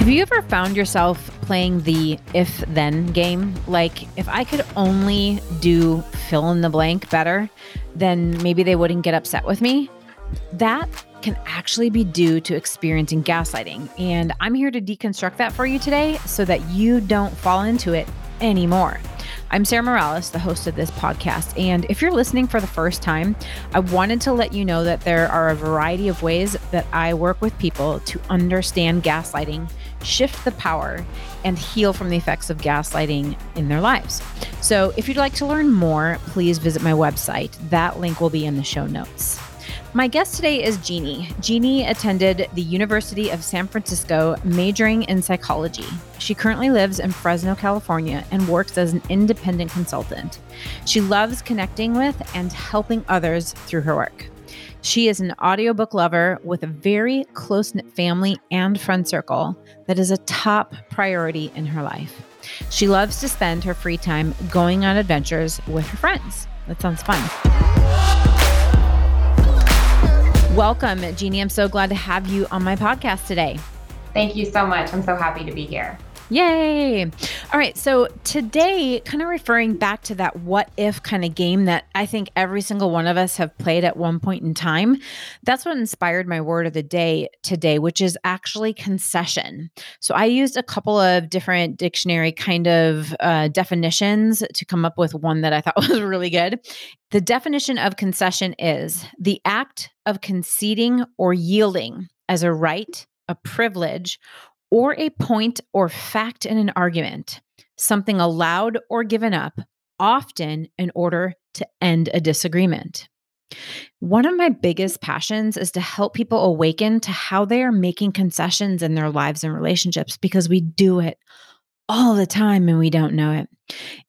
Have you ever found yourself playing the if then game? Like, if I could only do fill in the blank better, then maybe they wouldn't get upset with me. That can actually be due to experiencing gaslighting. And I'm here to deconstruct that for you today so that you don't fall into it anymore. I'm Sarah Morales, the host of this podcast. And if you're listening for the first time, I wanted to let you know that there are a variety of ways that I work with people to understand gaslighting, shift the power, and heal from the effects of gaslighting in their lives. So if you'd like to learn more, please visit my website. That link will be in the show notes. My guest today is Jeannie. Jeannie attended the University of San Francisco, majoring in psychology. She currently lives in Fresno, California, and works as an independent consultant. She loves connecting with and helping others through her work. She is an audiobook lover with a very close knit family and friend circle that is a top priority in her life. She loves to spend her free time going on adventures with her friends. That sounds fun. Welcome, Jeannie. I'm so glad to have you on my podcast today. Thank you so much. I'm so happy to be here. Yay. All right. So today, kind of referring back to that what if kind of game that I think every single one of us have played at one point in time, that's what inspired my word of the day today, which is actually concession. So I used a couple of different dictionary kind of uh, definitions to come up with one that I thought was really good. The definition of concession is the act of conceding or yielding as a right, a privilege, or a point or fact in an argument, something allowed or given up, often in order to end a disagreement. One of my biggest passions is to help people awaken to how they are making concessions in their lives and relationships because we do it all the time and we don't know it.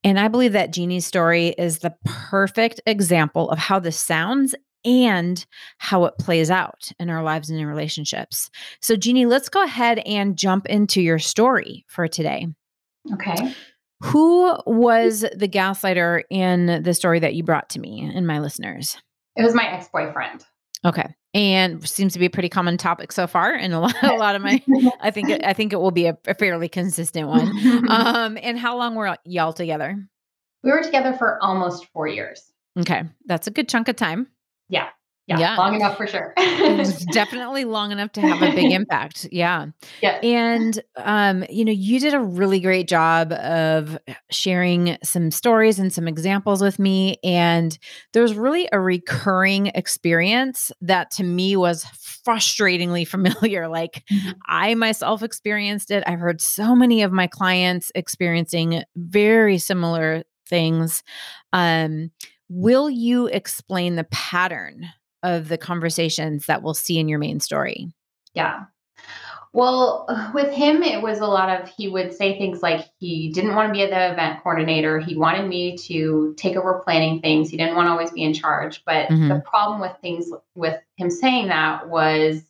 And I believe that Jeannie's story is the perfect example of how this sounds and how it plays out in our lives and in relationships. So, Jeannie, let's go ahead and jump into your story for today. Okay. Who was the gaslighter in the story that you brought to me and my listeners? It was my ex boyfriend. Okay. And seems to be a pretty common topic so far, and a lot, a lot of my, I think, I think it will be a, a fairly consistent one. Um, and how long were y'all together? We were together for almost four years. Okay, that's a good chunk of time. Yeah. Yeah, yeah. long enough for sure. definitely long enough to have a big impact. Yeah. Yeah. And um, you know, you did a really great job of sharing some stories and some examples with me. And there was really a recurring experience that to me was frustratingly familiar. Like mm-hmm. I myself experienced it. I've heard so many of my clients experiencing very similar things. Um, Will you explain the pattern of the conversations that we'll see in your main story? Yeah. Well, with him, it was a lot of he would say things like he didn't want to be the event coordinator. He wanted me to take over planning things. He didn't want to always be in charge. But mm-hmm. the problem with things with him saying that was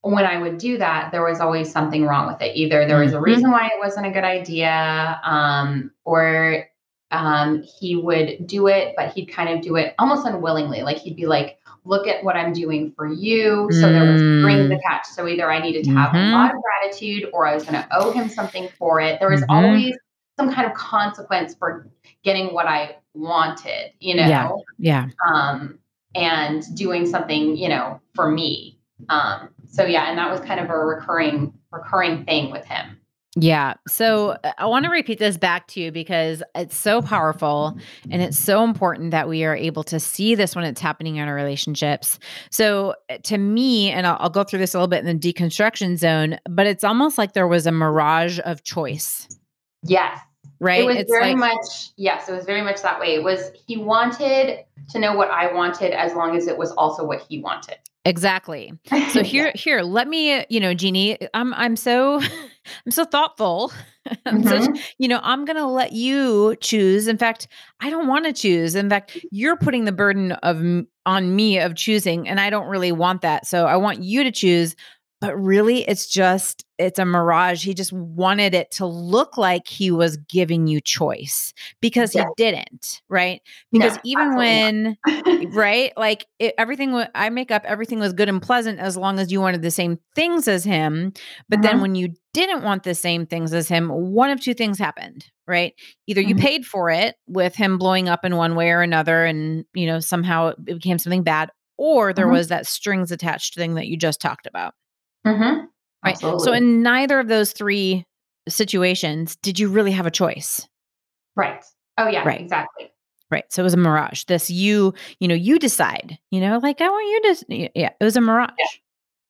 when I would do that, there was always something wrong with it. Either there was a mm-hmm. reason why it wasn't a good idea, um, or um, he would do it, but he'd kind of do it almost unwillingly. Like he'd be like, look at what I'm doing for you. So there was strings mm. attached. So either I needed to have mm-hmm. a lot of gratitude or I was going to owe him something for it. There was mm-hmm. always some kind of consequence for getting what I wanted, you know? Yeah. yeah. Um, and doing something, you know, for me. Um, so yeah, and that was kind of a recurring, recurring thing with him. Yeah. So uh, I want to repeat this back to you because it's so powerful and it's so important that we are able to see this when it's happening in our relationships. So uh, to me, and I'll, I'll go through this a little bit in the deconstruction zone, but it's almost like there was a mirage of choice. Yes. Right. It was it's very like, much, yes, it was very much that way. It was, he wanted to know what I wanted as long as it was also what he wanted. Exactly. So here, here, let me, you know, Jeannie, I'm, I'm so, I'm so thoughtful. I'm mm-hmm. such, you know, I'm to let you choose. In fact, I don't want to choose. In fact, you're putting the burden of on me of choosing, and I don't really want that. So I want you to choose. But really it's just it's a mirage. He just wanted it to look like he was giving you choice because he didn't right? Because no, even when right? Like it, everything i make up everything was good and pleasant as long as you wanted the same things as him but mm-hmm. then when you didn't want the same things as him one of two things happened right? Either you mm-hmm. paid for it with him blowing up in one way or another and you know somehow it became something bad or there mm-hmm. was that strings attached thing that you just talked about Mm-hmm. Right. Absolutely. So in neither of those three situations did you really have a choice. Right. Oh yeah, right. exactly. Right. So it was a mirage. This you, you know, you decide, you know, like I want you to yeah, it was a mirage. Yeah.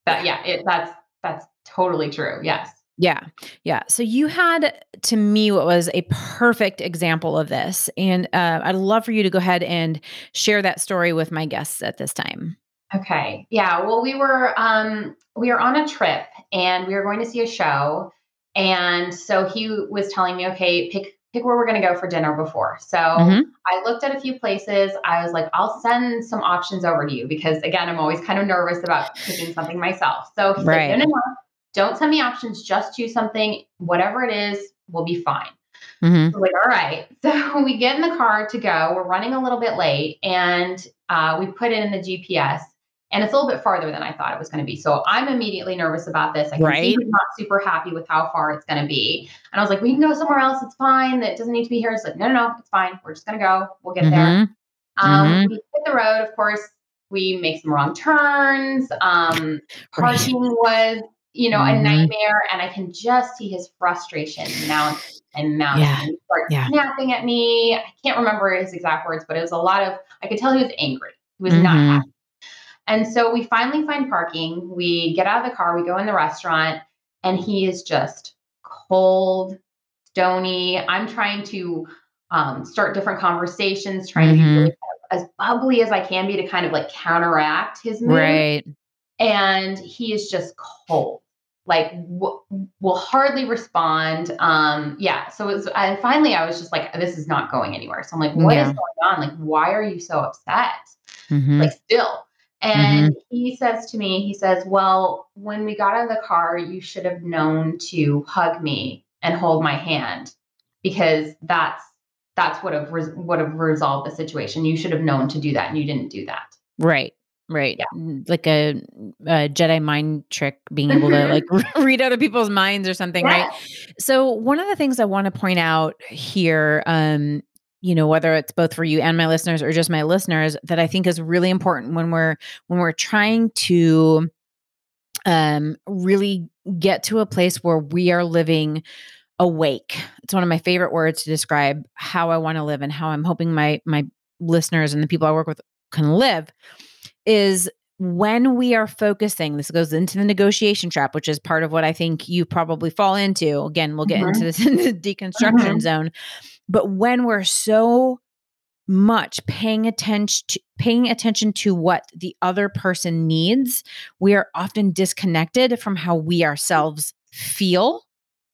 That, yeah, it, that's that's totally true. Yes. Yeah. Yeah. So you had to me what was a perfect example of this. And uh, I'd love for you to go ahead and share that story with my guests at this time. Okay. Yeah. Well, we were um we were on a trip and we were going to see a show. And so he was telling me, okay, pick pick where we're going to go for dinner before. So mm-hmm. I looked at a few places. I was like, I'll send some options over to you because again, I'm always kind of nervous about picking something myself. So he's right. like, no, no, no, don't send me options. Just choose something. Whatever it is, will be fine. Mm-hmm. So like, all right. So we get in the car to go. We're running a little bit late, and uh, we put it in the GPS and it's a little bit farther than I thought it was going to be. So I'm immediately nervous about this. I can right. see he's not super happy with how far it's going to be. And I was like, we can go somewhere else. It's fine. That doesn't need to be here. It's like, no, no, no, it's fine. We're just going to go. We'll get mm-hmm. there. Um, mm-hmm. We hit the road. Of course, we make some wrong turns. Um, parking was, you know, mm-hmm. a nightmare. And I can just see his frustration mount and mount. Yeah. And start yeah. snapping at me. I can't remember his exact words, but it was a lot of, I could tell he was angry. He was not mm-hmm. happy. And so we finally find parking. We get out of the car, we go in the restaurant, and he is just cold, stony. I'm trying to um, start different conversations, trying mm-hmm. to be really kind of as bubbly as I can be to kind of like counteract his mood. Right. And he is just cold, like w- will hardly respond. Um, yeah. So it was, and finally I was just like, this is not going anywhere. So I'm like, what yeah. is going on? Like, why are you so upset? Mm-hmm. Like still. And mm-hmm. he says to me, he says, Well, when we got out of the car, you should have known to hug me and hold my hand because that's that's what have res- would have resolved the situation. You should have known to do that, and you didn't do that. Right, right. Yeah. Like a, a Jedi mind trick, being able to like read other people's minds or something, yeah. right? So one of the things I want to point out here um, you know whether it's both for you and my listeners or just my listeners that i think is really important when we're when we're trying to um really get to a place where we are living awake it's one of my favorite words to describe how i want to live and how i'm hoping my my listeners and the people i work with can live is when we are focusing, this goes into the negotiation trap, which is part of what I think you probably fall into. Again, we'll get mm-hmm. into this in the deconstruction mm-hmm. zone. But when we're so much paying attention to, paying attention to what the other person needs, we are often disconnected from how we ourselves feel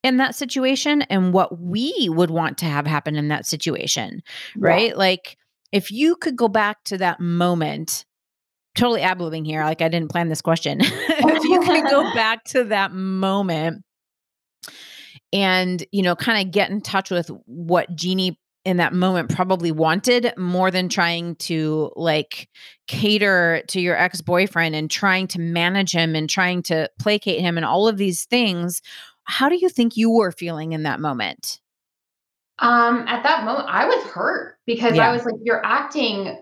in that situation and what we would want to have happen in that situation, right? Yeah. Like if you could go back to that moment totally ab here. Like I didn't plan this question. if you could go back to that moment and, you know, kind of get in touch with what Jeannie in that moment probably wanted more than trying to like cater to your ex-boyfriend and trying to manage him and trying to placate him and all of these things how do you think you were feeling in that moment um at that moment i was hurt because yeah. i was like you're acting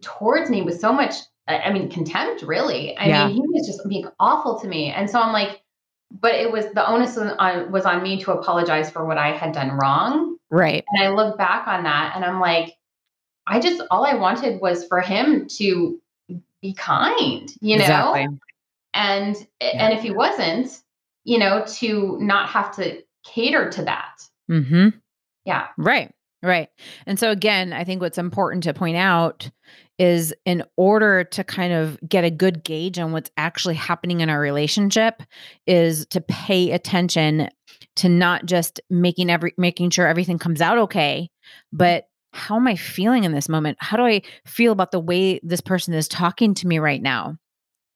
towards me with so much I mean, contempt, really. I yeah. mean, he was just being awful to me. And so I'm like, but it was the onus on, was on me to apologize for what I had done wrong. Right. And I look back on that and I'm like, I just, all I wanted was for him to be kind, you know? Exactly. And, yeah. and if he wasn't, you know, to not have to cater to that. Mm-hmm. Yeah. Right. Right. And so, again, I think what's important to point out is in order to kind of get a good gauge on what's actually happening in our relationship is to pay attention to not just making every making sure everything comes out okay but how am i feeling in this moment? How do i feel about the way this person is talking to me right now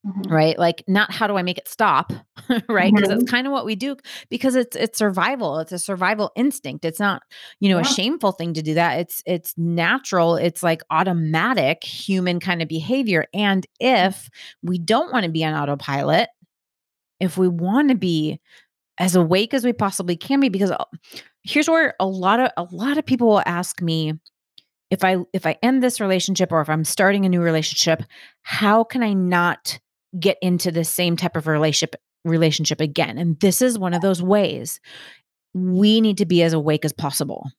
Mm-hmm. right like not how do i make it stop right because mm-hmm. it's kind of what we do because it's it's survival it's a survival instinct it's not you know yeah. a shameful thing to do that it's it's natural it's like automatic human kind of behavior and if we don't want to be on autopilot if we want to be as awake as we possibly can be because uh, here's where a lot of a lot of people will ask me if i if i end this relationship or if i'm starting a new relationship how can i not get into the same type of relationship relationship again. And this is one of those ways we need to be as awake as possible.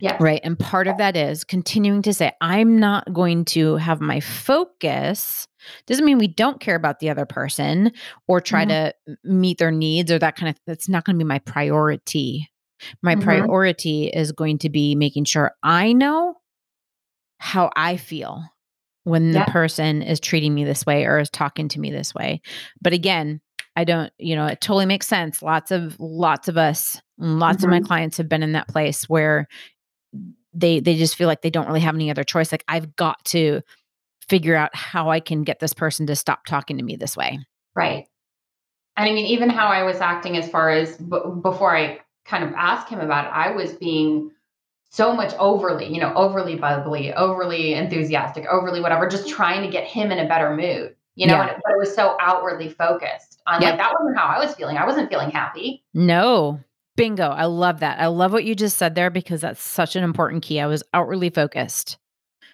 Yeah. Right. And part of that is continuing to say, I'm not going to have my focus. Doesn't mean we don't care about the other person or try mm-hmm. to meet their needs or that kind of that's not going to be my priority. My mm-hmm. priority is going to be making sure I know how I feel when yeah. the person is treating me this way or is talking to me this way. But again, I don't, you know, it totally makes sense. Lots of lots of us, lots mm-hmm. of my mm-hmm. clients have been in that place where they they just feel like they don't really have any other choice. Like I've got to figure out how I can get this person to stop talking to me this way. Right. And I mean, even how I was acting as far as b- before I kind of asked him about it, I was being so much overly, you know, overly bubbly, overly enthusiastic, overly whatever, just trying to get him in a better mood, you know, yeah. it, but it was so outwardly focused on yep. like that wasn't how I was feeling. I wasn't feeling happy. No. Bingo. I love that. I love what you just said there because that's such an important key. I was outwardly focused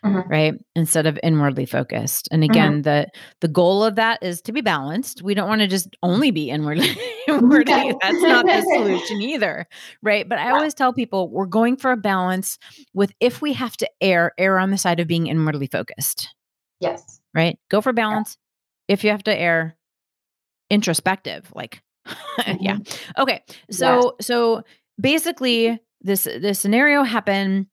mm-hmm. right? Instead of inwardly focused. And mm-hmm. again mm-hmm. the the goal of that is to be balanced. We don't want to just only be inwardly inwardly. That's not the solution either right? But i always tell people we're going for a balance with if we have to err err on the side of being inwardly focused. Yes. Right? Go for balance. Yeah. if you have to err introspective like mm-hmm. yeah okay so yes. so basically this this scenario happened.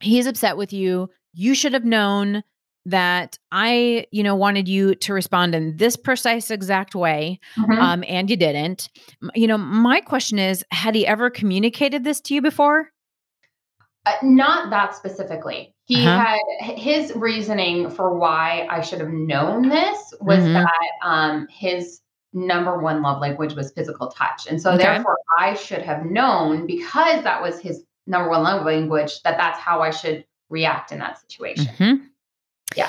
He's upset with you you should have known that I, you know, wanted you to respond in this precise exact way, mm-hmm. um, and you didn't. You know, my question is, had he ever communicated this to you before? Uh, not that specifically. He uh-huh. had his reasoning for why I should have known this was mm-hmm. that um, his number one love language was physical touch, and so okay. therefore I should have known because that was his number one love language that that's how I should react in that situation. Mm-hmm. Yeah.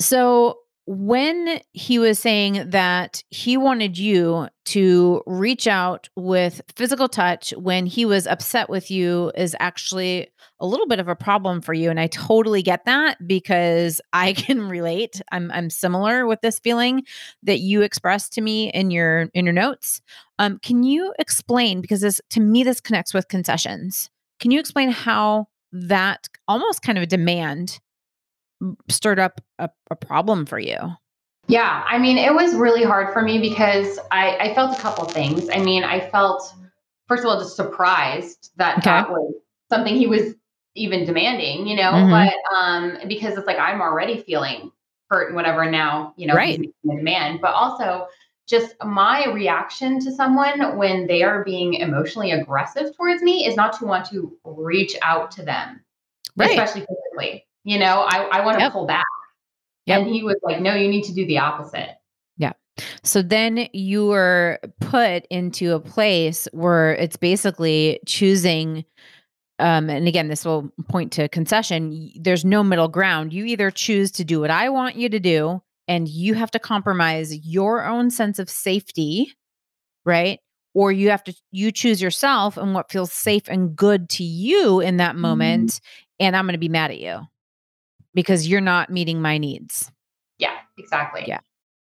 So when he was saying that he wanted you to reach out with physical touch when he was upset with you is actually a little bit of a problem for you and I totally get that because I can relate. I'm I'm similar with this feeling that you expressed to me in your in your notes. Um, can you explain because this to me this connects with concessions. Can you explain how that almost kind of a demand stirred up a, a problem for you? Yeah, I mean, it was really hard for me because I, I felt a couple things. I mean, I felt, first of all, just surprised that okay. that was something he was even demanding, you know, mm-hmm. but um, because it's like I'm already feeling hurt and whatever now, you know, right. he's a demand, but also just my reaction to someone when they are being emotionally aggressive towards me is not to want to reach out to them, right. especially physically. You know, I, I want to yep. pull back. Yep. And he was like, no, you need to do the opposite. Yeah. So then you were put into a place where it's basically choosing. Um, and again, this will point to concession. There's no middle ground. You either choose to do what I want you to do, and you have to compromise your own sense of safety, right? Or you have to you choose yourself and what feels safe and good to you in that moment, mm-hmm. and I'm going to be mad at you because you're not meeting my needs. Yeah, exactly. Yeah.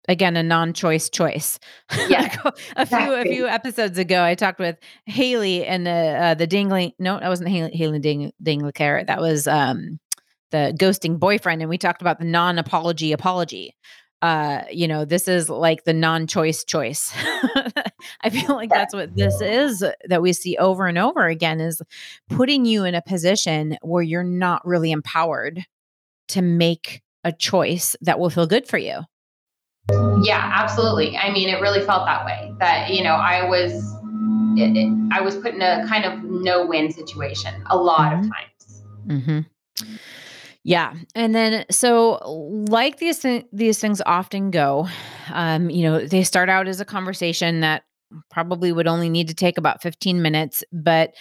Again, a non-choice choice. Yeah, a exactly. few a few episodes ago, I talked with Haley and the uh, the dingling. No, that wasn't Haley, Haley Ding Dinglicare. That was um the ghosting boyfriend and we talked about the non-apology apology. Uh you know this is like the non-choice choice. I feel like that's what this is that we see over and over again is putting you in a position where you're not really empowered to make a choice that will feel good for you. Yeah absolutely. I mean it really felt that way that you know i was it, it, i was put in a kind of no win situation a lot mm-hmm. of times. Mm-hmm. Yeah. And then so like these th- these things often go, um, you know, they start out as a conversation that probably would only need to take about 15 minutes, but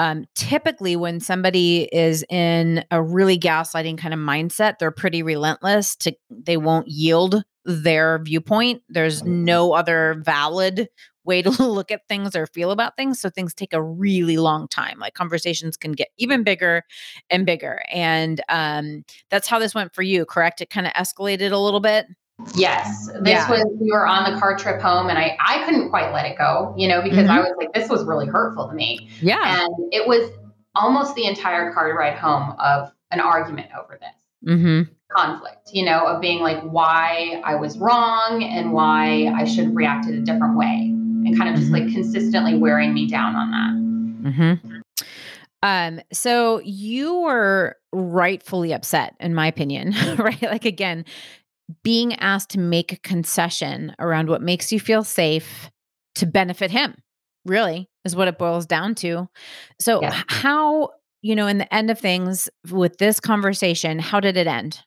um, typically when somebody is in a really gaslighting kind of mindset they're pretty relentless to they won't yield their viewpoint there's no other valid way to look at things or feel about things. So things take a really long time. Like conversations can get even bigger and bigger. And um, that's how this went for you, correct? It kind of escalated a little bit. Yes. This yeah. was we were on the car trip home and I I couldn't quite let it go, you know, because mm-hmm. I was like, this was really hurtful to me. Yeah. And it was almost the entire car ride home of an argument over this. Mm-hmm. Conflict, you know, of being like why I was wrong and why I should have reacted a different way and kind of just mm-hmm. like consistently wearing me down on that. Mm-hmm. Um, so you were rightfully upset, in my opinion, right? Like again, being asked to make a concession around what makes you feel safe to benefit him, really, is what it boils down to. So, yeah. how, you know, in the end of things with this conversation, how did it end?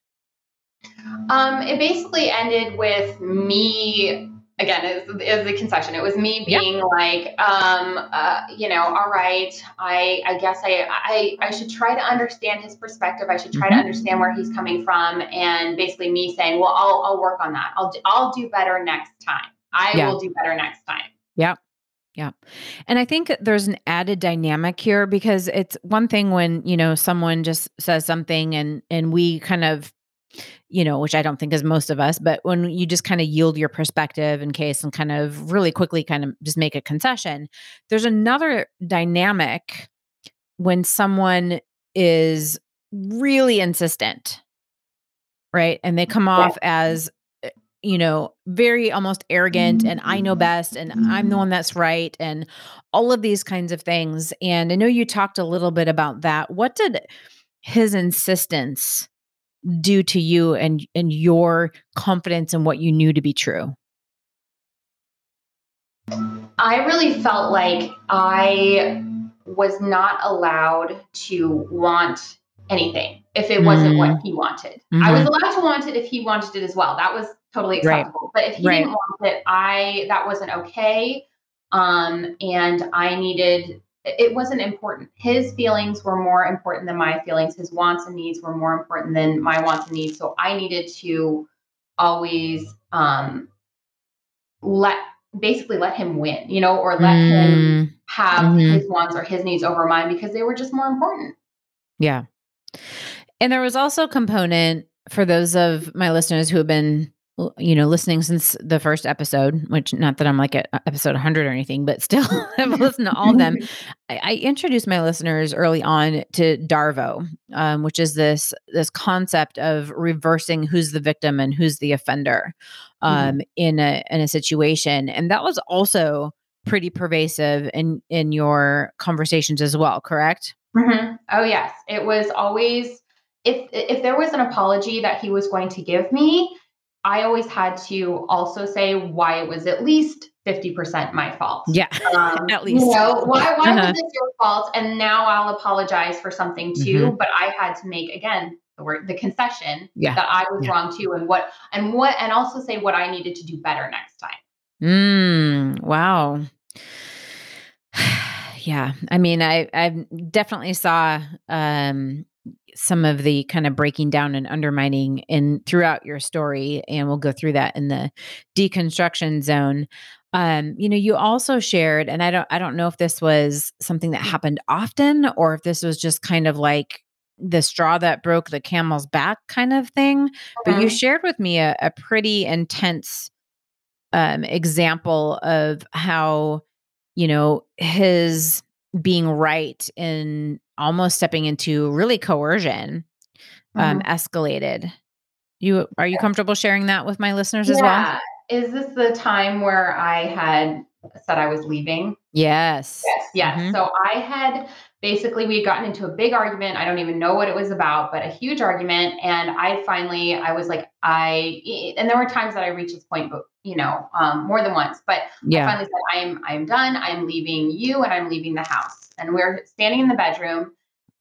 Um, it basically ended with me again is, is the concession it was me being yep. like um uh, you know all right i i guess I, I i should try to understand his perspective i should try mm-hmm. to understand where he's coming from and basically me saying well i'll i'll work on that i'll i'll do better next time i yeah. will do better next time yeah yeah. And I think there's an added dynamic here because it's one thing when, you know, someone just says something and and we kind of you know, which I don't think is most of us, but when you just kind of yield your perspective in case and kind of really quickly kind of just make a concession, there's another dynamic when someone is really insistent, right? And they come off as, eh, you know, very almost arrogant and I know best and I'm the one that's right and all of these kinds of things. And I know you talked a little bit about that. What did his insistence do to you and and your confidence in what you knew to be true? I really felt like I was not allowed to want anything if it wasn't mm. what he wanted. Mm-hmm. I was allowed to want it if he wanted it as well. That was totally acceptable. Right. But if he right. didn't want it, I that wasn't okay. Um, and I needed it wasn't important. His feelings were more important than my feelings. His wants and needs were more important than my wants and needs. So I needed to always um, let basically let him win, you know, or let mm. him have mm-hmm. his wants or his needs over mine because they were just more important. Yeah. And there was also a component for those of my listeners who have been you know, listening since the first episode, which not that I'm like at episode 100 or anything, but still I've listened to all of them. I, I introduced my listeners early on to Darvo, um, which is this this concept of reversing who's the victim and who's the offender um, mm-hmm. in a in a situation, and that was also pretty pervasive in in your conversations as well. Correct? Mm-hmm. Oh yes, it was always if if there was an apology that he was going to give me I always had to also say why it was at least 50% my fault. Yeah. Um, at least. You know, why, why uh-huh. was this your fault? And now I'll apologize for something too. Mm-hmm. But I had to make, again, the word, the concession yeah. that I was yeah. wrong too. And what, and what, and also say what I needed to do better next time. Mm, wow. yeah. I mean, I, I definitely saw, um, some of the kind of breaking down and undermining in throughout your story and we'll go through that in the deconstruction zone um you know you also shared and i don't i don't know if this was something that happened often or if this was just kind of like the straw that broke the camel's back kind of thing but you uh-huh. shared with me a, a pretty intense um example of how you know his being right in almost stepping into really coercion um, mm-hmm. escalated. You are you comfortable sharing that with my listeners yeah. as well? Is this the time where I had said I was leaving? Yes. Yes. Yes. Mm-hmm. So I had basically we had gotten into a big argument. I don't even know what it was about, but a huge argument. And I finally I was like, I and there were times that I reached this point, but you know, um, more than once. But yeah. I finally said, I'm I'm done. I'm leaving you and I'm leaving the house. And we're standing in the bedroom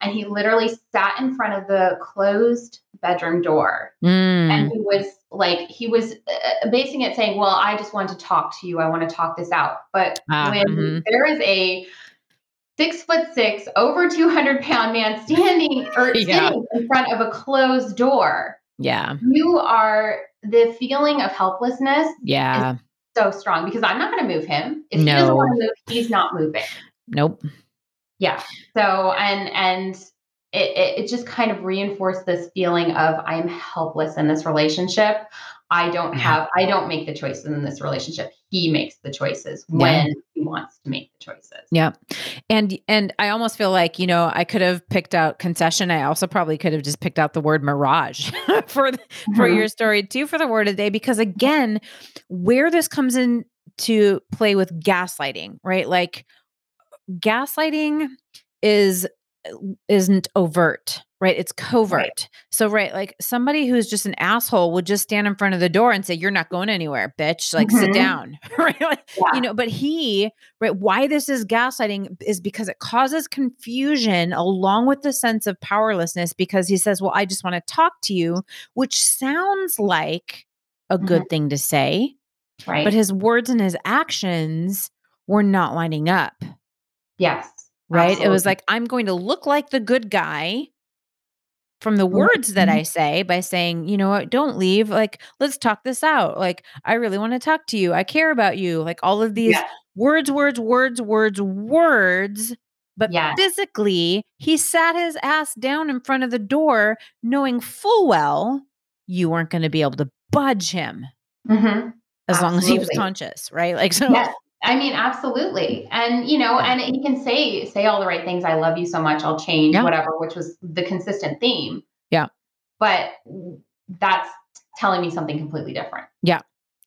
and he literally sat in front of the closed bedroom door Mm. and he was like he was uh, basing it saying well i just want to talk to you i want to talk this out but Ah, when mhm. there is a six foot six over 200 pound man standing or Yeah. sitting in front of a closed door yeah. you are the feeling of helplessness Yeah. so strong because i'm not going to move him. If he doesn't want to move he's not moving. Nope. yeah. So and and it, it, it just kind of reinforced this feeling of i'm helpless in this relationship i don't Yeah. have i don't make the choices in this relationship he makes the choices Yeah. when he wants to make the choices Yeah. And and I almost feel like, you know, I could have picked out concession. I also probably could have just picked out the word mirage for the- for Mhm. your story too for the word of the day because again, where this comes in to play with gaslighting, right? Like gaslighting is isn't overt, right? It's covert. So right, like somebody who's just an asshole would just stand in front of the door and say you're not going anywhere, bitch. Like sit Mhm. down. right? Like, Yeah. you know but he right why this is gaslighting is because it causes confusion along with the sense of powerlessness because he says well i just want to talk to you which sounds like a good thing to say right but his words and his actions were not lining up yes right it was like i'm going to look like the good guy from the Mhm. words that i say by saying you know what don't leave like let's talk this out like i really want to talk to you i care about you like all of these Yeah. words words words words words but Yes. physically he sat his ass down in front of the door knowing full well you weren't going to be able to budge him Mhm. as long as he was conscious right like so Yes. I mean, absolutely. And, you know, and he can say, say all the right things. I love you so much. I'll change Yeah. whatever, which was the consistent theme. Yeah. But that's telling me something completely different. Yeah.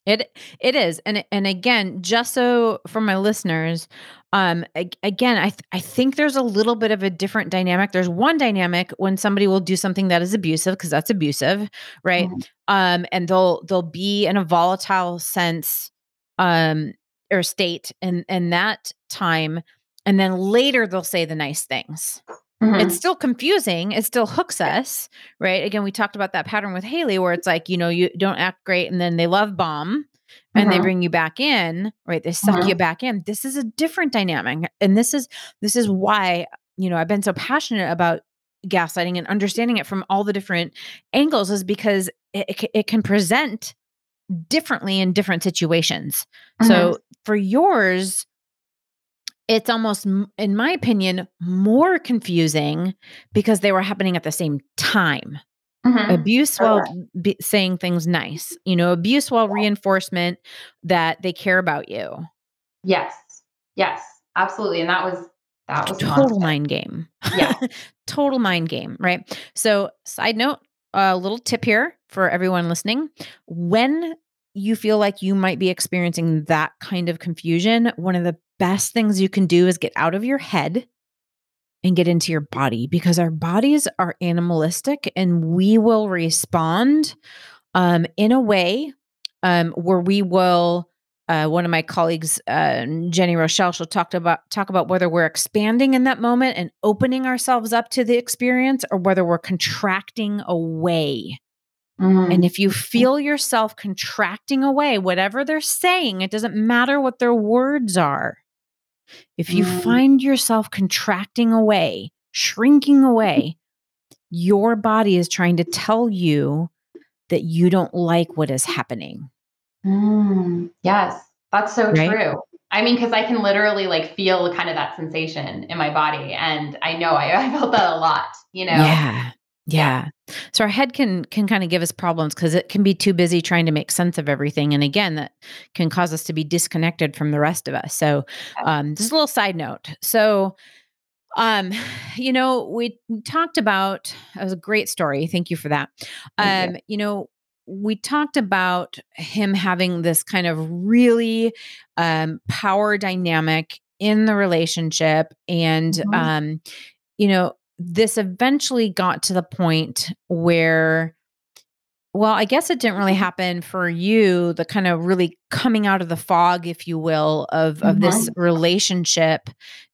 It it is, and and again, just so for my listeners, um, again, I th- I think there's a little bit of a different dynamic. There's one dynamic when somebody will do something that is abusive because that's abusive, right? Mhm. Um, and they'll they'll be in a volatile sense, um, or state, in in that time, and then later they'll say the nice things Mhm. it's still confusing. It still hooks us, right? Again, we talked about that pattern with Haley where it's like, you know, you don't act great and then they love bomb and they Mhm. bring you back in, right? They suck Mhm. you back in. This is a different dynamic. And this is this is why, you know, I've been so passionate about gaslighting and understanding it from all the different angles is because it, it, it can present differently in different situations. Mhm. So for yours, it's almost, in my opinion, more confusing because they were happening at the same time. Mhm. Abuse while be saying things nice, you know, abuse while reinforcement that they care about you. yes. Yes. Absolutely. And that was, that was Total constant. mind game. Yeah. Total mind game, right? So, side note, a little tip here for everyone listening. When you feel like you might be experiencing that kind of confusion, one of the best things you can do is get out of your head and get into your body because our bodies are animalistic and we will respond um, in a way um, where we will. Uh, one of my colleagues, uh, Jenny Rochelle, she'll talk about talk about whether we're expanding in that moment and opening ourselves up to the experience, or whether we're contracting away. Mhm. And if you feel yourself contracting away, whatever they're saying, it doesn't matter what their words are. If you Mm. find yourself contracting away, shrinking away, your body is trying to tell you that you don't like what is happening. Mm, yes, that's so Right? true. I mean, because I can literally like feel kind of that sensation in my body, and I know I, I felt that a lot. You know, Yeah. Yeah. So our head can can kind of give us problems because it can be too busy trying to make sense of everything. And again, that can cause us to be disconnected from the rest of us. So um just a little side note. So um, you know, we talked about that was a great story. Thank you for that. Um, you know, we talked about him having this kind of really um power dynamic in the relationship and Mhm. um you know this eventually got to the point where well i guess it didn't really happen for you the kind of really coming out of the fog if you will of of this relationship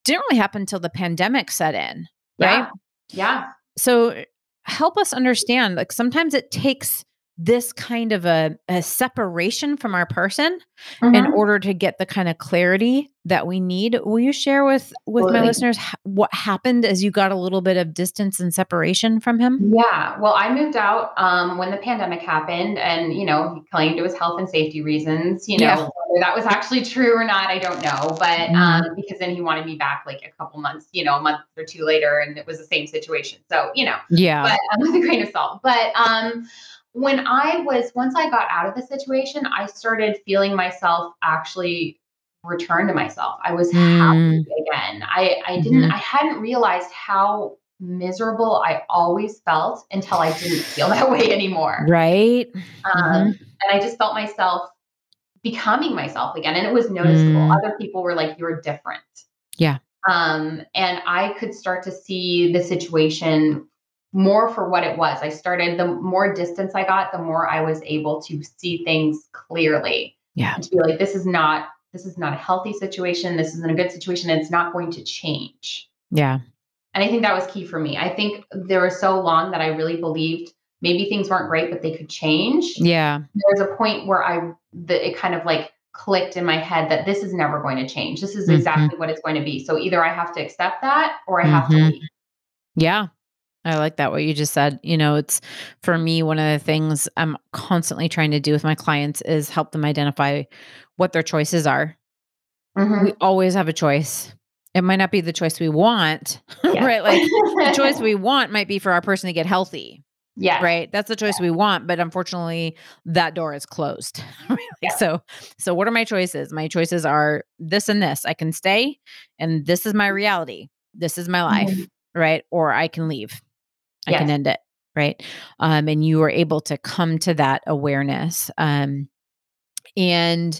didn't really happen until the pandemic set in right Yeah. Yeah. So help us understand like sometimes it takes this kind of a, a separation from our person Mhm. in order to get the kind of clarity that we need will you share with with my listeners what happened as you got a little bit of distance and separation from him Yeah. Well, I moved out um, when the pandemic happened, and you know, he claimed it was health and safety reasons. You know, Yeah. whether that was actually true or not, I don't know. But Mhm. um, because then he wanted me back like a couple months, you know, a month or two later, and it was the same situation. So you know, yeah but um, with a grain of salt. But um, when I was once I got out of the situation, I started feeling myself actually return to myself. I was Mm. happy again. I I didn't Mhm. I hadn't realized how miserable I always felt until I didn't feel that way anymore. right Um, Mhm. and I just felt myself becoming myself again, and it was noticeable. Mm. Other people were like, "You're different." Yeah. Um, and I could start to see the situation more for what it was. I started the more distance I got, the more I was able to see things clearly yeah and to be like, "This is not." This is not a healthy situation. This isn't a good situation. And it's not going to change. yeah And I think that was key for me. I think there was so long that I really believed maybe things weren't great, but they could change. yeah There was a point where I, the, it kind of like clicked in my head that this is never going to change. This is Mhm. exactly what it's going to be. So either I have to accept that or I have Mhm. to leave. Yeah. I like that what you just said. You know, it's for me one of the things I'm constantly trying to do with my clients is help them identify what their choices are. Mhm. We always have a choice. It might not be the choice we want, Yeah. right? Like the choice we want might be for our person to get healthy, yeah. right? That's the choice we want, but unfortunately that door is closed. Like, Yeah. So so what are my choices? My choices are this and this. I can stay and this is my reality. This is my life, Mhm. right? Or I can leave. I can end it, right? Um and you were able to come to that awareness. Um and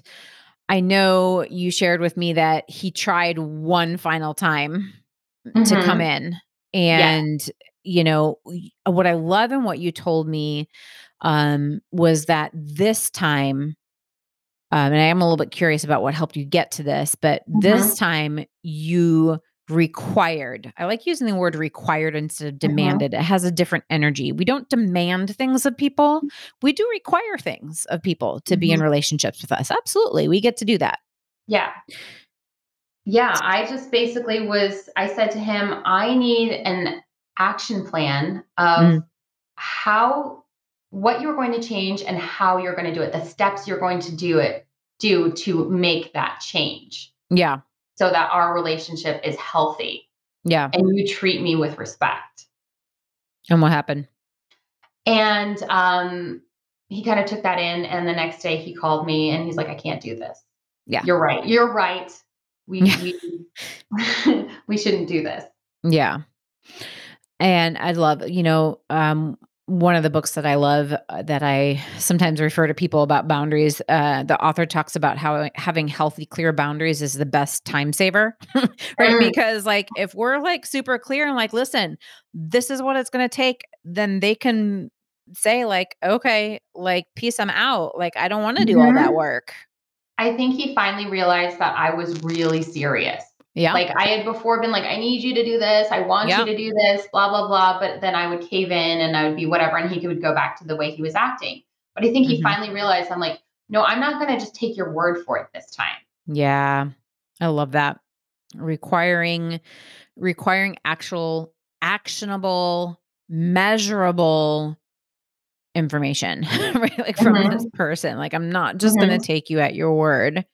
I know you shared with me that he tried one final time to come Mhm. in. And, you know, what I love and what you told me um, was that this time, um, and I am a little bit curious about what helped you get to this, but this time you required, I like using the word required instead of demanded. It has a different energy. We don't demand things of people, we do require things of people to be in Mhm. relationships with us. Absolutely. We get to do that. Yeah. Yeah. I just basically was, I said to him, I need an action plan of Mm. how, what you're going to change and how you're going to do it, the steps you're going to do it, do to make that change Yeah. So that our relationship is healthy Yeah. and you treat me with respect. And what happened? And um, he kind of took that in. And the next day he called me and he's like, I can't do this. Yeah. You're right. You're right. We, we, we shouldn't do this. Yeah. And I love, you know, um, one of the books that I love uh, that I sometimes refer to people about boundaries, uh, the author talks about how having healthy, clear boundaries is the best time saver, right? Mm. Because, like, if we're like super clear and like, listen, this is what it's going to take, then they can say, like, okay, like, peace, I'm out. Like, I don't want to do all that Mhm. work. I think he finally realized that I was really serious. Yeah. Like I had before been like, I need you to do this. I want Yeah. you to do this, blah, blah, blah. But then I would cave in and I would be whatever. And he would go back to the way he was acting. But I think he Mhm. finally realized I'm like, no, I'm not going to just take your word for it this time. Yeah. I love that. Requiring requiring actual actionable, measurable information, right? Like from Mhm. this person. Like I'm not just going Mhm. to take you at your word.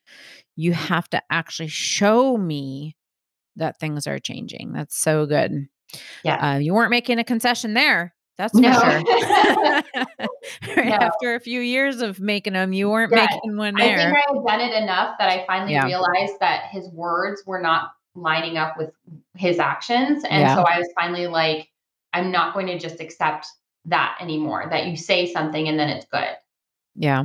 You have to actually show me that things are changing. That's so good. Yeah. Uh, you weren't making a concession there. That's for No. sure. right No. after a few years of making them, you weren't Yes. making one there. I think. I had done it enough that I finally Yeah. realized that his words were not lining up with his actions. And Yeah. so I was finally like, I'm not going to just accept that anymore, that you say something and then it's good. Yeah.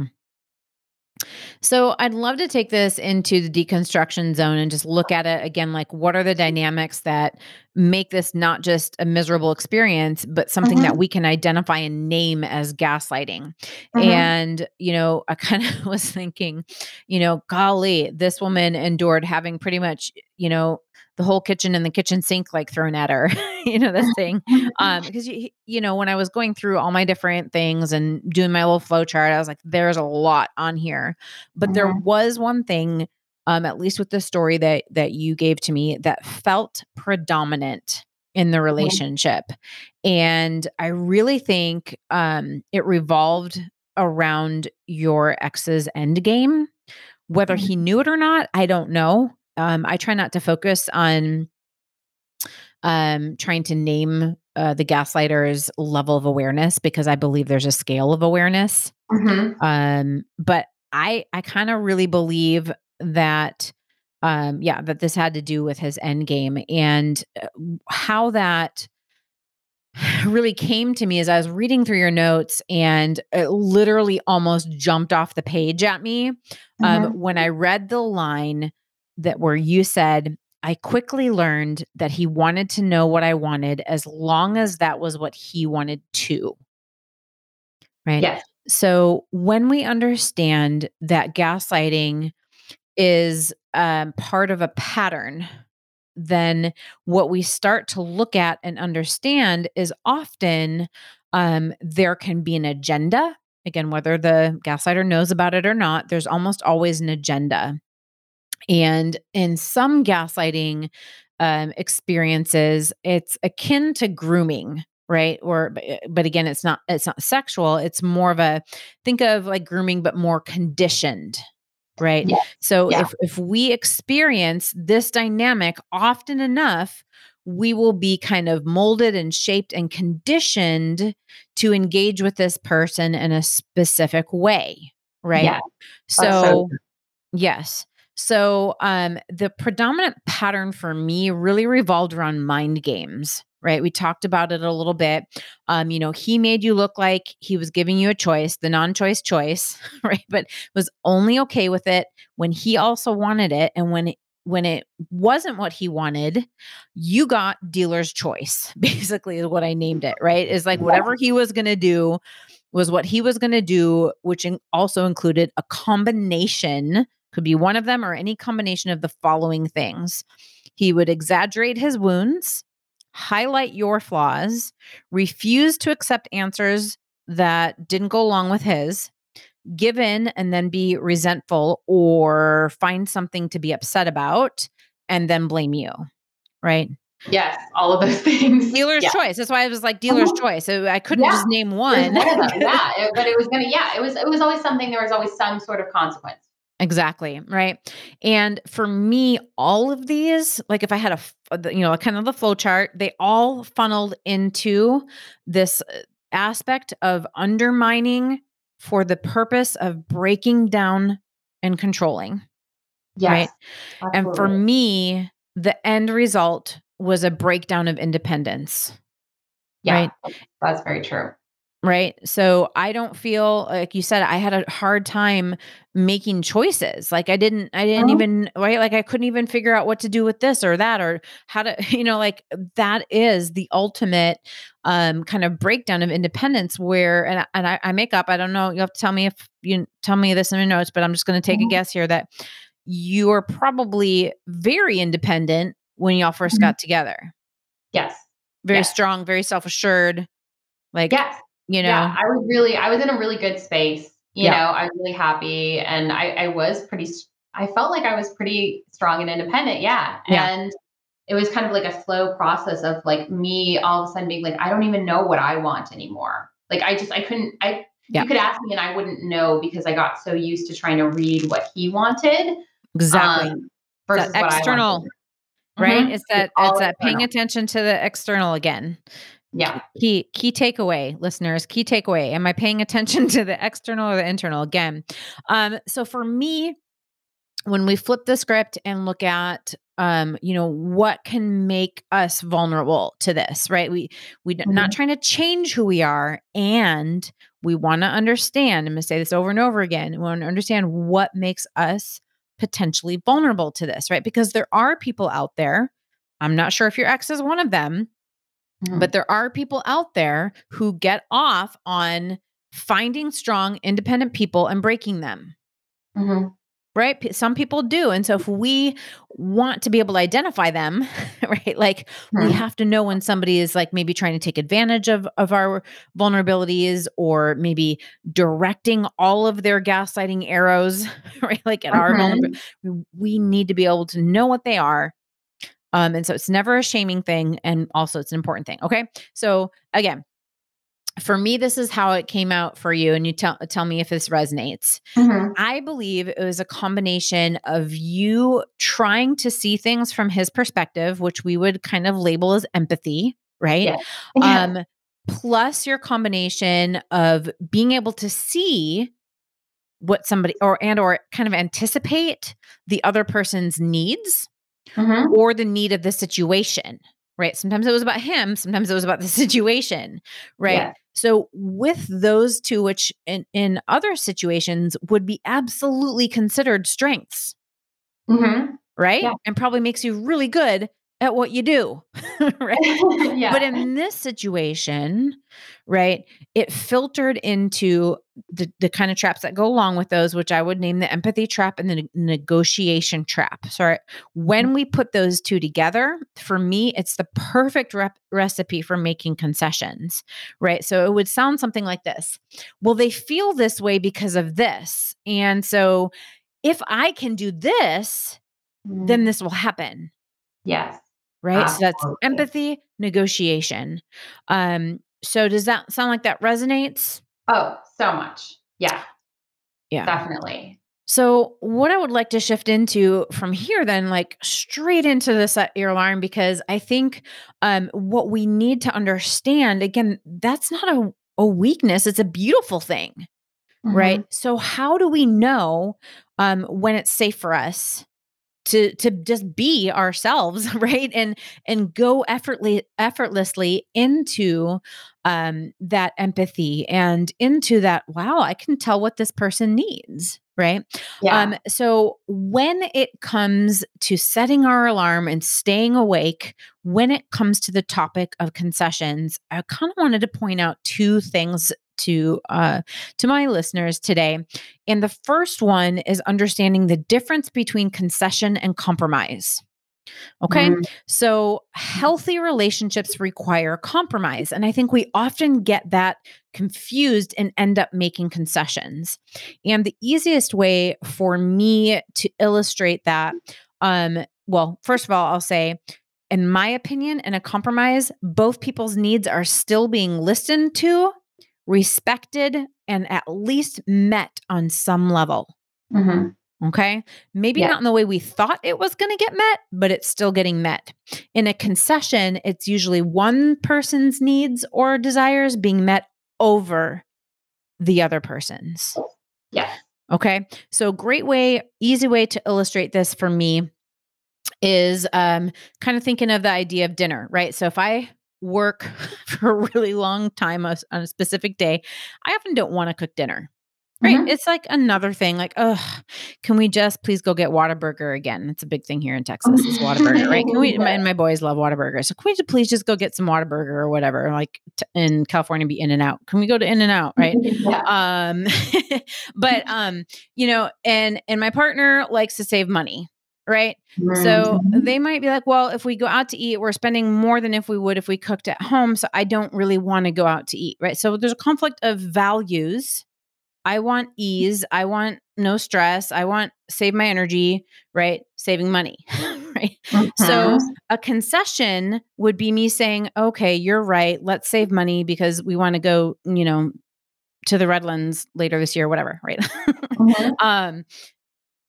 So I'd love to take this into the deconstruction zone and just look at it again like what are the dynamics that make this not just a miserable experience, but something Mhm. that we can identify and name as gaslighting. Mhm. And, you know, I kind of was thinking, you know, golly, this woman endured having pretty much, you know, the whole kitchen and the kitchen sink like thrown at her, you know, this thing. Um, because you, you know, when I was going through all my different things and doing my little flow chart, I was like, there's a lot on here. But there Mhm. was one thing, um, at least with the story that that you gave to me, that felt predominant in the relationship. And I really think um it revolved around your ex's end game. Whether he knew it or not, I don't know. Um, I try not to focus on um trying to name uh, the gaslighter's level of awareness because I believe there's a scale of awareness. Mhm. Um, but I I kind of really believe that um yeah, that this had to do with his end game and uh, how that really came to me as I was reading through your notes and it literally almost jumped off the page at me um, Mhm. when I read the line that where you said, I quickly learned that he wanted to know what I wanted as long as that was what he wanted to. Right. Yes. So when we understand that gaslighting is um, part of a pattern, then what we start to look at and understand is often um, there can be an agenda. Again, whether the gaslighter knows about it or not, there's almost always an agenda. And in some gaslighting um, experiences, it's akin to grooming, right? Or, but, but again, it's not it's not sexual. It's more of a think of like grooming, but more conditioned, right? Yeah. So Yeah. if if we experience this dynamic often enough, we will be kind of molded and shaped and conditioned to engage with this person in a specific way, right? Yeah. So, true. yes. So um the predominant pattern for me really revolved around mind games, right? We talked about it a little bit. Um, you know, he made you look like he was giving you a choice, the non-choice choice, right? But was only okay with it when he also wanted it and when it when it wasn't what he wanted, you got dealer's choice, basically, is what I named it, right? Is like whatever he was going to do was what he was going to do, which also included a combination, could be one of them or any combination of the following things. He would exaggerate his wounds, highlight your flaws, refuse to accept answers that didn't go along with his, give in and then be resentful or find something to be upset about and then blame you, right? Yes. All of those things. Dealer's yeah. choice. That's why I was like dealer's Mhm. choice. So I couldn't Yeah. just name one. one. Yeah. It- but it was gonna. Yeah. It was. It was always something. There was always some sort of consequence. Exactly. Right. And for me, all of these, like if I had a, you know, kind of the flow chart, they all funneled into this uh, aspect of undermining for the purpose of breaking down and controlling. Yes. Right. And for me, the end result was a breakdown of independence. yeah, right. That's very true. Right. So I don't feel like you said I had a hard time making choices. Like I didn't, I didn't Mhm. even, right. Like I couldn't even figure out what to do with this or that or how to, you know, like that is the ultimate um kind of breakdown of independence where, and, I- and I, I make up, I don't know, you have to tell me if you tell me this in your notes, but I'm just going to take Mhm. a guess here that you are probably very independent when y'all 1st Mhm. got together. Yes. Very Yes. strong, very self assured. Like, Yes. You know, Yeah. I was really. I was in a really good space. You Yeah. know. I was really happy, and I. I was pretty. i felt like I was pretty strong and independent. Yeah. Yeah. And it was kind of like a slow process of like me all of a sudden being like, I don't even know what I want anymore. Like I just I couldn't. I. Yeah. You could ask me, and I wouldn't know because I got so used to trying to read what he wanted. exactly. um, versus that what I external, right? Mhm. It's that all it's that paying attention to the external again. Yeah. Key key takeaway, listeners. Key takeaway. Am I paying attention to the external or the internal again? Um, so for me, when we flip the script and look at um, you know, what can make us vulnerable to this, right? We we are not trying to change who we are, and we want to understand. I'm going to say this over and over again. We want to understand what makes us potentially vulnerable to this, right? Because there are people out there I'm not sure if your ex is one of them, Mhm. but there are people out there who get off on finding strong, independent people and breaking them. Mhm. Right. Some people do. And so if we want to be able to identify them, right, like we Mhm. have to know when somebody is like maybe trying to take advantage of, of our vulnerabilities or maybe directing all of their gaslighting arrows, right? Like at our vulnerability. We- We need to be able to know what they are. Um, and so it's never a shaming thing. And also it's an important thing. Okay. So again, for me, this is how it came out for you. And you tell tell me if this resonates. Mhm. I believe it was a combination of you trying to see things from his perspective, which we would kind of label as empathy, right? Yeah. Yeah. Um, plus your combination of being able to see what somebody or and or kind of anticipate the other person's needs Mhm. or the need of the situation, right? Sometimes it was about him, sometimes it was about the situation, right? Yeah. So with those two, which in, in other situations would be absolutely considered strengths, Mhm. right? Yeah. And probably makes you really good at what you do, right? yeah. But in this situation, right, it filtered into the, the kind of traps that go along with those, which I would name the empathy trap and the ne- negotiation trap. So when we put those two together, for me, it's the perfect rep- recipe for making concessions, right? So it would sound something like this Well, they feel this way because of this. And so if I can do this, then Mhm. this will happen yes. right so that's empathy negotiation um so does that sound like that resonates Oh, so much. Yeah, yeah definitely. so what i would like to shift into from here then like straight into the set your alarm because i think um what we need to understand again that's not a, a weakness it's a beautiful thing Mhm. right so how do we know um when it's safe for us to to just be ourselves right and and go effortlessly effortlessly into um that empathy and into that wow i can tell what this person needs right Yeah. um so when it comes to setting our alarm and staying awake when it comes to the topic of concessions i kind of wanted to point out two things to uh to my listeners today. And the first one is understanding the difference between concession and compromise. Okay? Mhm. so healthy relationships require compromise and i think we often get that confused and end up making concessions. And the easiest way for me to illustrate that um well first of all i'll say in my opinion in a compromise both people's needs are still being listened to respected and at least met on some level Mhm. Okay. Maybe Yeah. not in the way we thought it was going to get met, but it's still getting met. In a concession, it's usually one person's needs or desires being met over the other person's. Yeah. Okay. So, great way, easy way to illustrate this for me is um, kind of thinking of the idea of dinner, right? So, if I work for a really long time on a specific day, I often don't want to cook dinner. Right. Mhm. It's like another thing, like, oh, can we just please go get Whataburger again? It's a big thing here in Texas, is Whataburger, right? Can we, and my boys love Whataburger. So can we just please just go get some Whataburger or whatever? Like t- in California, be In-N-Out. Can we go to In-N-Out, right? yeah. um but um you know and and my partner likes to save money right so Mhm. they might be like well if we go out to eat we're spending more than if we would if we cooked at home so i don't really want to go out to eat right so there's a conflict of values i want ease i want no stress i want save my energy right saving money right so Mhm. a concession would be me saying okay you're right let's save money because we want to go you know to the redlands later this year whatever right Mhm. um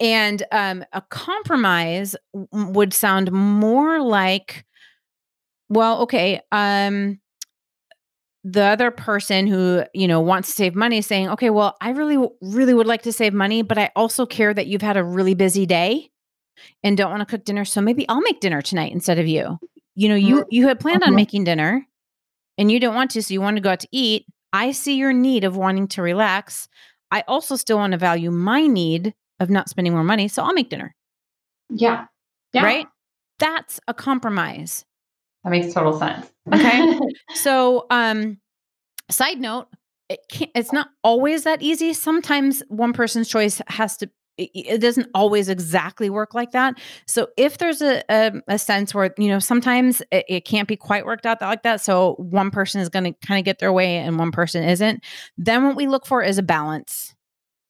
and um a compromise would sound more like well okay um the other person who you know wants to save money saying okay well i really really would like to save money but i also care that you've had a really busy day and don't want to cook dinner so maybe i'll make dinner tonight instead of you. You know you you had planned on Mhm. making dinner and you don't want to so you want to go out to eat. I see your need of wanting to relax. I also still want to value my need of not spending more money so i'll make dinner Yeah. Yeah. right That's a compromise. That makes total sense. Okay. so, um, side note, it can't, it's not always that easy. Sometimes one person's choice has to it doesn't always exactly work like that. So if there's a a, a sense where you know sometimes it, it, can't be quite worked out like that, so one person is going to kind of get their way and one person isn't, then what we look for is a balance.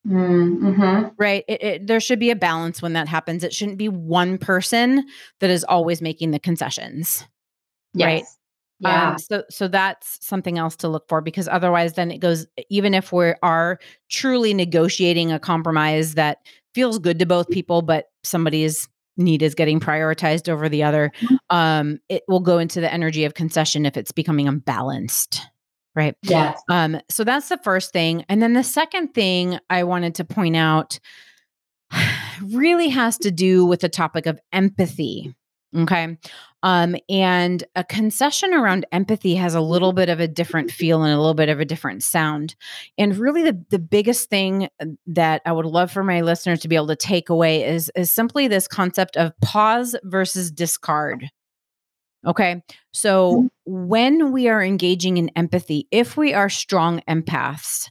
Mm-hmm. Right. It, it, there should be a balance when that happens. It shouldn't be one person that is always making the concessions. Yes. Right. Yeah. Um, so so that's something else to look for because otherwise then it goes even if we are truly negotiating a compromise that feels good to both people but somebody's need is getting prioritized over the other mm-hmm. um it will go into the energy of concession if it's becoming unbalanced right yeah um so that's the first thing and then the second thing i wanted to point out really has to do with the topic of empathy Okay. Um, and a concession around empathy has a little bit of a different feel and a little bit of a different sound. And really the, the biggest thing uh, that I would love for my listeners to be able to take away is, is simply this concept of pause versus discard. Okay. So mm-hmm. when we are engaging in empathy, if we are strong empaths,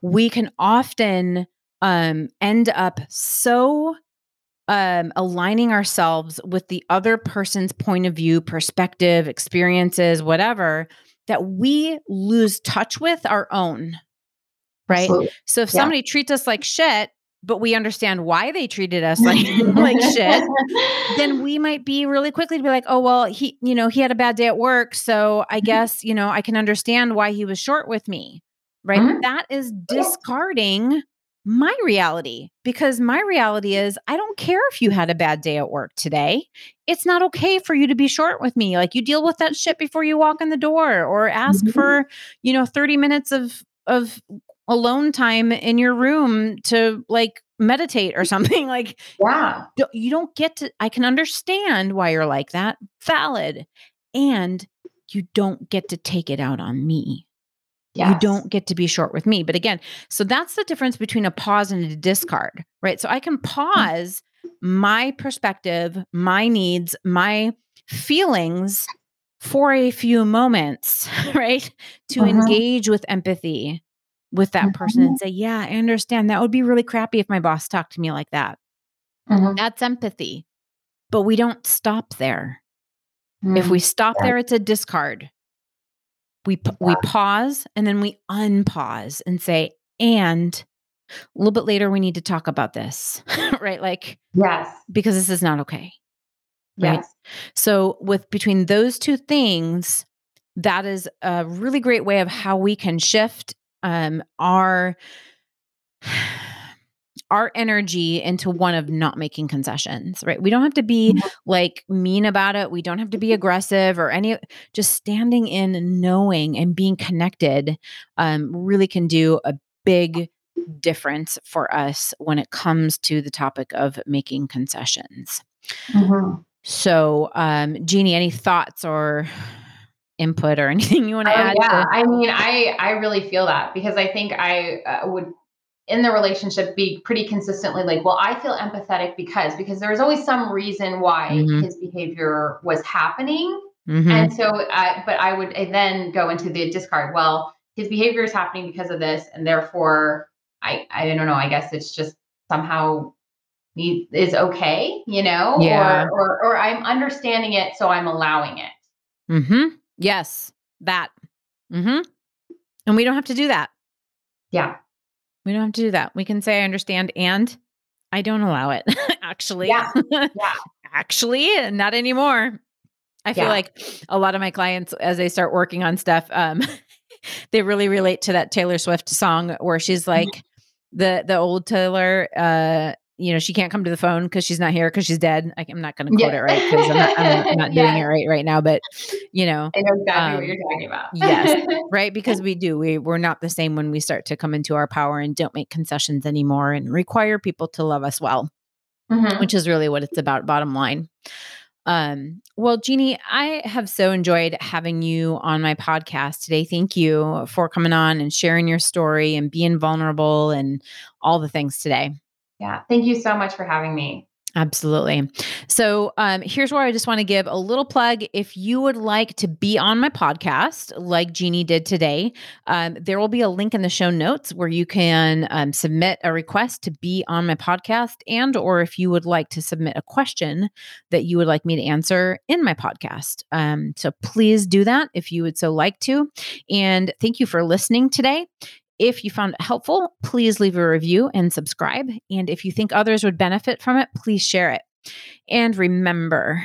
we can often um, end up so um, aligning ourselves with the other person's point of view, perspective, experiences, whatever, that we lose touch with our own. Right. Absolutely. So if yeah. somebody treats us like shit, but we understand why they treated us like like shit, then we might be really quickly to be like, oh well, he, you know, he had a bad day at work, so I mm-hmm. guess you know I can understand why he was short with me, right? Mm-hmm. That is discarding my reality because my reality is I don't care if you had a bad day at work today. It's not okay for you to be short with me. Like you deal with that shit before you walk in the door or ask mm-hmm. for, you know, 30 minutes of of alone time in your room to like meditate or something like yeah you don't get to i can understand why you're like that valid and you don't get to take it out on me Yes. You don't get to be short with me. But again, so that's the difference between a pause and a discard, right? So I can mm. pause my perspective, my needs, my feelings for a few moments, right? To uh-huh. engage with empathy with that person and mm-hmm. say, Yeah, I understand. That would be really crappy if my boss talked to me like that. Uh-huh. That's empathy. But we don't stop there. Mm-hmm. If we mm. stop yeah. there, it's a discard we yeah. we pause and then we unpause and say and a little bit later we need to talk about this right like yes because this is not okay right yes. so with between those two things that is a really great way of how we can shift um, our our energy into one of not making concessions, right? We don't have to be mm-hmm. like mean about it. We don't have to be aggressive or any, just standing in, knowing and being connected um, really can do a big difference for us when it comes to the topic of making concessions. Mm-hmm. So, um, Jeannie, any thoughts or input or anything you want to oh, add? Yeah, I mean, I I really feel that because I think I uh, would in the relationship be pretty consistently like well i feel empathetic because because there's always some reason why mm-hmm. his behavior was happening mm-hmm. and so I, but i would then go into the discard well his behavior is happening because of this and therefore i i don't know i guess it's just somehow is okay you know yeah. or, or or i'm understanding it so i'm allowing it mm-hmm yes that mm-hmm and we don't have to do that yeah we don't have to do that. We can say, I understand, and I don't allow it, actually. Yeah. yeah. actually, not anymore. I feel yeah. like a lot of my clients, as they start working on stuff, um, they really relate to that Taylor Swift song where she's mm-hmm. like, mm-hmm. the the old Taylor, uh, you know, she can't come to the phone because she's not here because she's dead. I, am not going to quote yeah. it right because I'm not, I'm, not doing it right right now. But you know, I know exactly um, what you're talking about. yes, right. Because we do. We we're not the same when we start to come into our power and don't make concessions anymore and require people to love us well, mm-hmm. which is really what it's about. Bottom line. Um, well, Jeannie, I have so enjoyed having you on my podcast today. Thank you for coming on and sharing your story and being vulnerable and all the things today. Yeah. Thank you so much for having me. Absolutely. So um, here's where I just want to give a little plug. If you would like to be on my podcast, like Jeannie did today, um, there will be a link in the show notes where you can um, submit a request to be on my podcast, and or if you would like to submit a question that you would like me to answer in my podcast. Um, so please do that if you would so like to. And thank you for listening today. If you found it helpful, please leave a review and subscribe. And if you think others would benefit from it, please share it. And remember,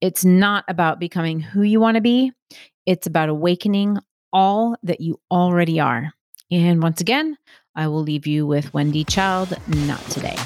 it's not about becoming who you want to be, it's about awakening all that you already are. And once again, I will leave you with Wendy Child, not today.